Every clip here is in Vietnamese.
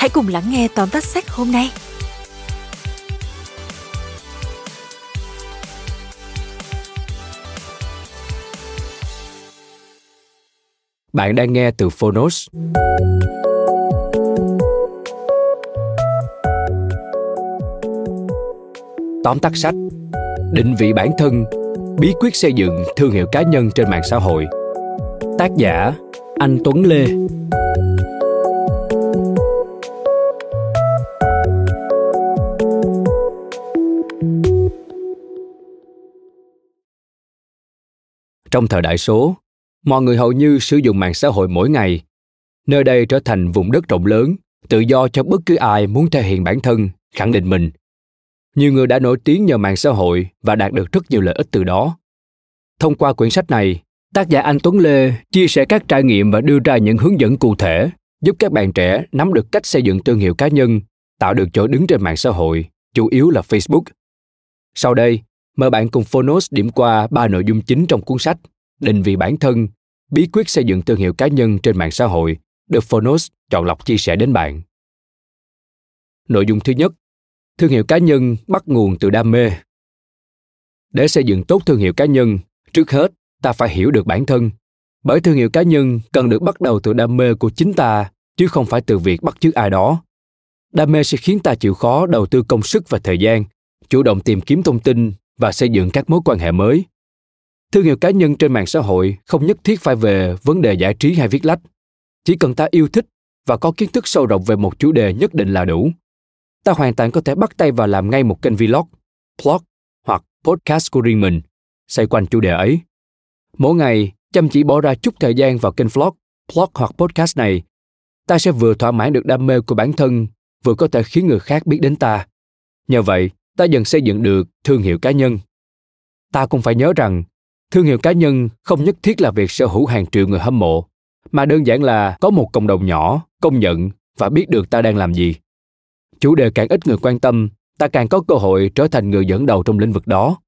hãy cùng lắng nghe tóm tắt sách hôm nay. Bạn đang nghe từ Phonos. Tóm tắt sách Định vị bản thân, Bí quyết xây dựng thương hiệu cá nhân trên mạng xã hội Tác giả Anh Tuấn Lê Trong thời đại số, mọi người hầu như sử dụng mạng xã hội mỗi ngày. Nơi đây trở thành vùng đất rộng lớn, tự do cho bất cứ ai muốn thể hiện bản thân, khẳng định mình. Nhiều người đã nổi tiếng nhờ mạng xã hội và đạt được rất nhiều lợi ích từ đó. Thông qua quyển sách này, tác giả Anh Tuấn Lê chia sẻ các trải nghiệm và đưa ra những hướng dẫn cụ thể giúp các bạn trẻ nắm được cách xây dựng thương hiệu cá nhân, tạo được chỗ đứng trên mạng xã hội, chủ yếu là Facebook. Sau đây, mời bạn cùng Phonos điểm qua ba nội dung chính trong cuốn sách định vị bản thân, bí quyết xây dựng thương hiệu cá nhân trên mạng xã hội được Phonos chọn lọc chia sẻ đến bạn. Nội dung thứ nhất, thương hiệu cá nhân bắt nguồn từ đam mê. Để xây dựng tốt thương hiệu cá nhân, trước hết ta phải hiểu được bản thân. Bởi thương hiệu cá nhân cần được bắt đầu từ đam mê của chính ta, chứ không phải từ việc bắt chước ai đó. Đam mê sẽ khiến ta chịu khó đầu tư công sức và thời gian, chủ động tìm kiếm thông tin và xây dựng các mối quan hệ mới. Thương hiệu cá nhân trên mạng xã hội không nhất thiết phải về vấn đề giải trí hay viết lách. Chỉ cần ta yêu thích và có kiến thức sâu rộng về một chủ đề nhất định là đủ, ta hoàn toàn có thể bắt tay vào làm ngay một kênh vlog, blog hoặc podcast của riêng mình, xoay quanh chủ đề ấy. Mỗi ngày, chăm chỉ bỏ ra chút thời gian vào kênh vlog, blog hoặc podcast này, ta sẽ vừa thỏa mãn được đam mê của bản thân, vừa có thể khiến người khác biết đến ta. Nhờ vậy ta dần xây dựng được thương hiệu cá nhân. Ta cũng phải nhớ rằng, thương hiệu cá nhân không nhất thiết là việc sở hữu hàng triệu người hâm mộ, mà đơn giản là có một cộng đồng nhỏ, công nhận và biết được ta đang làm gì. Chủ đề càng ít người quan tâm, ta càng có cơ hội trở thành người dẫn đầu trong lĩnh vực đó.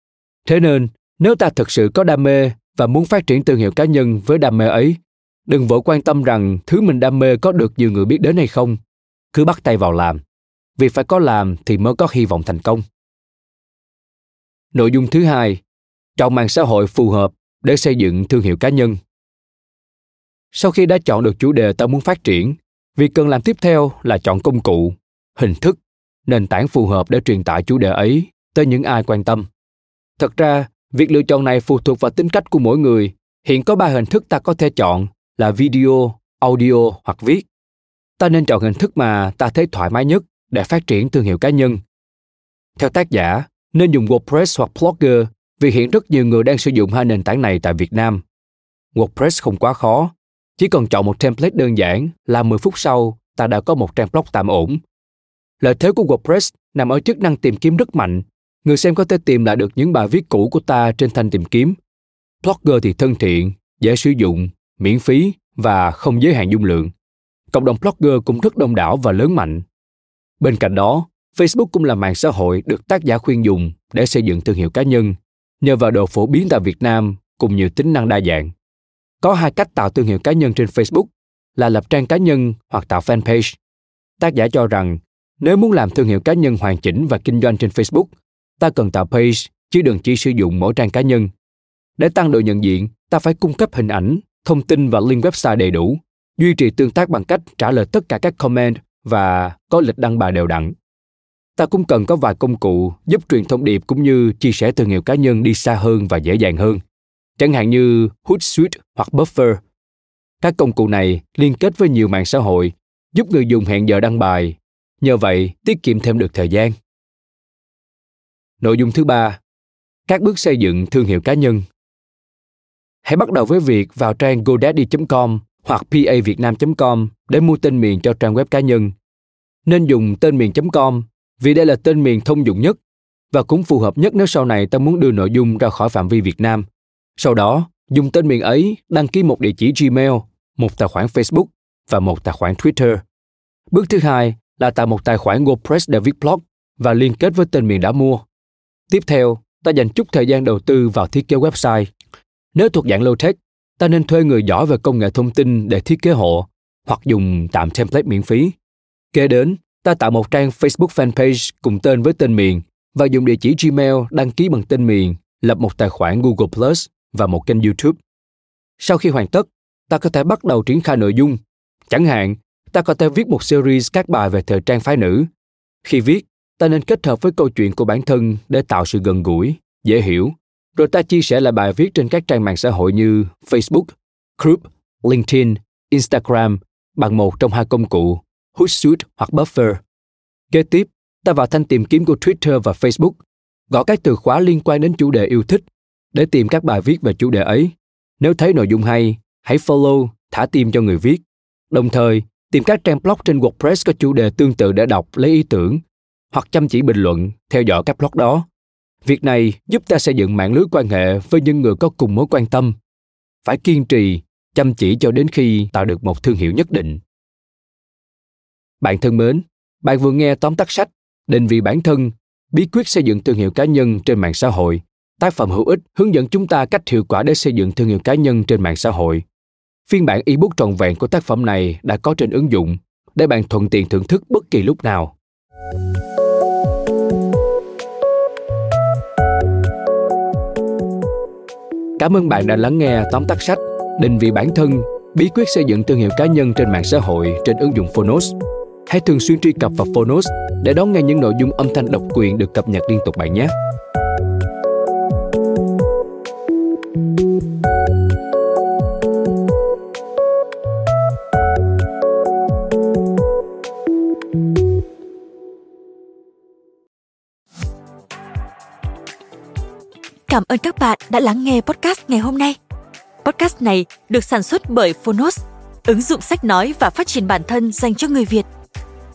Thế nên, nếu ta thực sự có đam mê và muốn phát triển thương hiệu cá nhân với đam mê ấy, đừng vội quan tâm rằng thứ mình đam mê có được nhiều người biết đến hay không. Cứ bắt tay vào làm. Vì phải có làm thì mới có hy vọng thành công nội dung thứ hai, chọn mạng xã hội phù hợp để xây dựng thương hiệu cá nhân. Sau khi đã chọn được chủ đề ta muốn phát triển, việc cần làm tiếp theo là chọn công cụ, hình thức, nền tảng phù hợp để truyền tải chủ đề ấy tới những ai quan tâm. Thật ra, việc lựa chọn này phụ thuộc vào tính cách của mỗi người. Hiện có ba hình thức ta có thể chọn là video, audio hoặc viết. Ta nên chọn hình thức mà ta thấy thoải mái nhất để phát triển thương hiệu cá nhân. Theo tác giả nên dùng wordpress hoặc blogger vì hiện rất nhiều người đang sử dụng hai nền tảng này tại Việt Nam. WordPress không quá khó, chỉ cần chọn một template đơn giản là 10 phút sau ta đã có một trang blog tạm ổn. Lợi thế của WordPress nằm ở chức năng tìm kiếm rất mạnh. Người xem có thể tìm lại được những bài viết cũ của ta trên thanh tìm kiếm. Blogger thì thân thiện, dễ sử dụng, miễn phí và không giới hạn dung lượng. Cộng đồng blogger cũng rất đông đảo và lớn mạnh. Bên cạnh đó, Facebook cũng là mạng xã hội được tác giả khuyên dùng để xây dựng thương hiệu cá nhân nhờ vào độ phổ biến tại Việt Nam cùng nhiều tính năng đa dạng. Có hai cách tạo thương hiệu cá nhân trên Facebook là lập trang cá nhân hoặc tạo fanpage. Tác giả cho rằng nếu muốn làm thương hiệu cá nhân hoàn chỉnh và kinh doanh trên Facebook, ta cần tạo page chứ đừng chỉ sử dụng mỗi trang cá nhân. Để tăng độ nhận diện, ta phải cung cấp hình ảnh, thông tin và link website đầy đủ, duy trì tương tác bằng cách trả lời tất cả các comment và có lịch đăng bài đều đặn. Ta cũng cần có vài công cụ giúp truyền thông điệp cũng như chia sẻ thương hiệu cá nhân đi xa hơn và dễ dàng hơn. Chẳng hạn như Hootsuite hoặc Buffer. Các công cụ này liên kết với nhiều mạng xã hội, giúp người dùng hẹn giờ đăng bài. Nhờ vậy, tiết kiệm thêm được thời gian. Nội dung thứ ba, các bước xây dựng thương hiệu cá nhân. Hãy bắt đầu với việc vào trang godaddy.com hoặc pavietnam.com để mua tên miền cho trang web cá nhân. Nên dùng tên miền.com vì đây là tên miền thông dụng nhất và cũng phù hợp nhất nếu sau này ta muốn đưa nội dung ra khỏi phạm vi Việt Nam. Sau đó, dùng tên miền ấy đăng ký một địa chỉ Gmail, một tài khoản Facebook và một tài khoản Twitter. Bước thứ hai là tạo một tài khoản WordPress để viết blog và liên kết với tên miền đã mua. Tiếp theo, ta dành chút thời gian đầu tư vào thiết kế website. Nếu thuộc dạng low-tech, ta nên thuê người giỏi về công nghệ thông tin để thiết kế hộ hoặc dùng tạm template miễn phí. Kế đến, ta tạo một trang Facebook fanpage cùng tên với tên miền và dùng địa chỉ Gmail đăng ký bằng tên miền, lập một tài khoản Google Plus và một kênh YouTube. Sau khi hoàn tất, ta có thể bắt đầu triển khai nội dung. Chẳng hạn, ta có thể viết một series các bài về thời trang phái nữ. Khi viết, ta nên kết hợp với câu chuyện của bản thân để tạo sự gần gũi, dễ hiểu. Rồi ta chia sẻ lại bài viết trên các trang mạng xã hội như Facebook, Group, LinkedIn, Instagram bằng một trong hai công cụ Hootsuite hoặc Buffer. Kế tiếp, ta vào thanh tìm kiếm của Twitter và Facebook, gõ các từ khóa liên quan đến chủ đề yêu thích để tìm các bài viết về chủ đề ấy. Nếu thấy nội dung hay, hãy follow, thả tim cho người viết. Đồng thời, tìm các trang blog trên WordPress có chủ đề tương tự để đọc lấy ý tưởng hoặc chăm chỉ bình luận, theo dõi các blog đó. Việc này giúp ta xây dựng mạng lưới quan hệ với những người có cùng mối quan tâm. Phải kiên trì, chăm chỉ cho đến khi tạo được một thương hiệu nhất định. Bạn thân mến, bạn vừa nghe tóm tắt sách Định vị bản thân, bí quyết xây dựng thương hiệu cá nhân trên mạng xã hội. Tác phẩm hữu ích hướng dẫn chúng ta cách hiệu quả để xây dựng thương hiệu cá nhân trên mạng xã hội. Phiên bản ebook trọn vẹn của tác phẩm này đã có trên ứng dụng để bạn thuận tiện thưởng thức bất kỳ lúc nào. Cảm ơn bạn đã lắng nghe tóm tắt sách Định vị bản thân, bí quyết xây dựng thương hiệu cá nhân trên mạng xã hội trên ứng dụng Phonos. Hãy thường xuyên truy cập vào Phonos để đón nghe những nội dung âm thanh độc quyền được cập nhật liên tục bạn nhé. Cảm ơn các bạn đã lắng nghe podcast ngày hôm nay. Podcast này được sản xuất bởi Phonos, ứng dụng sách nói và phát triển bản thân dành cho người Việt.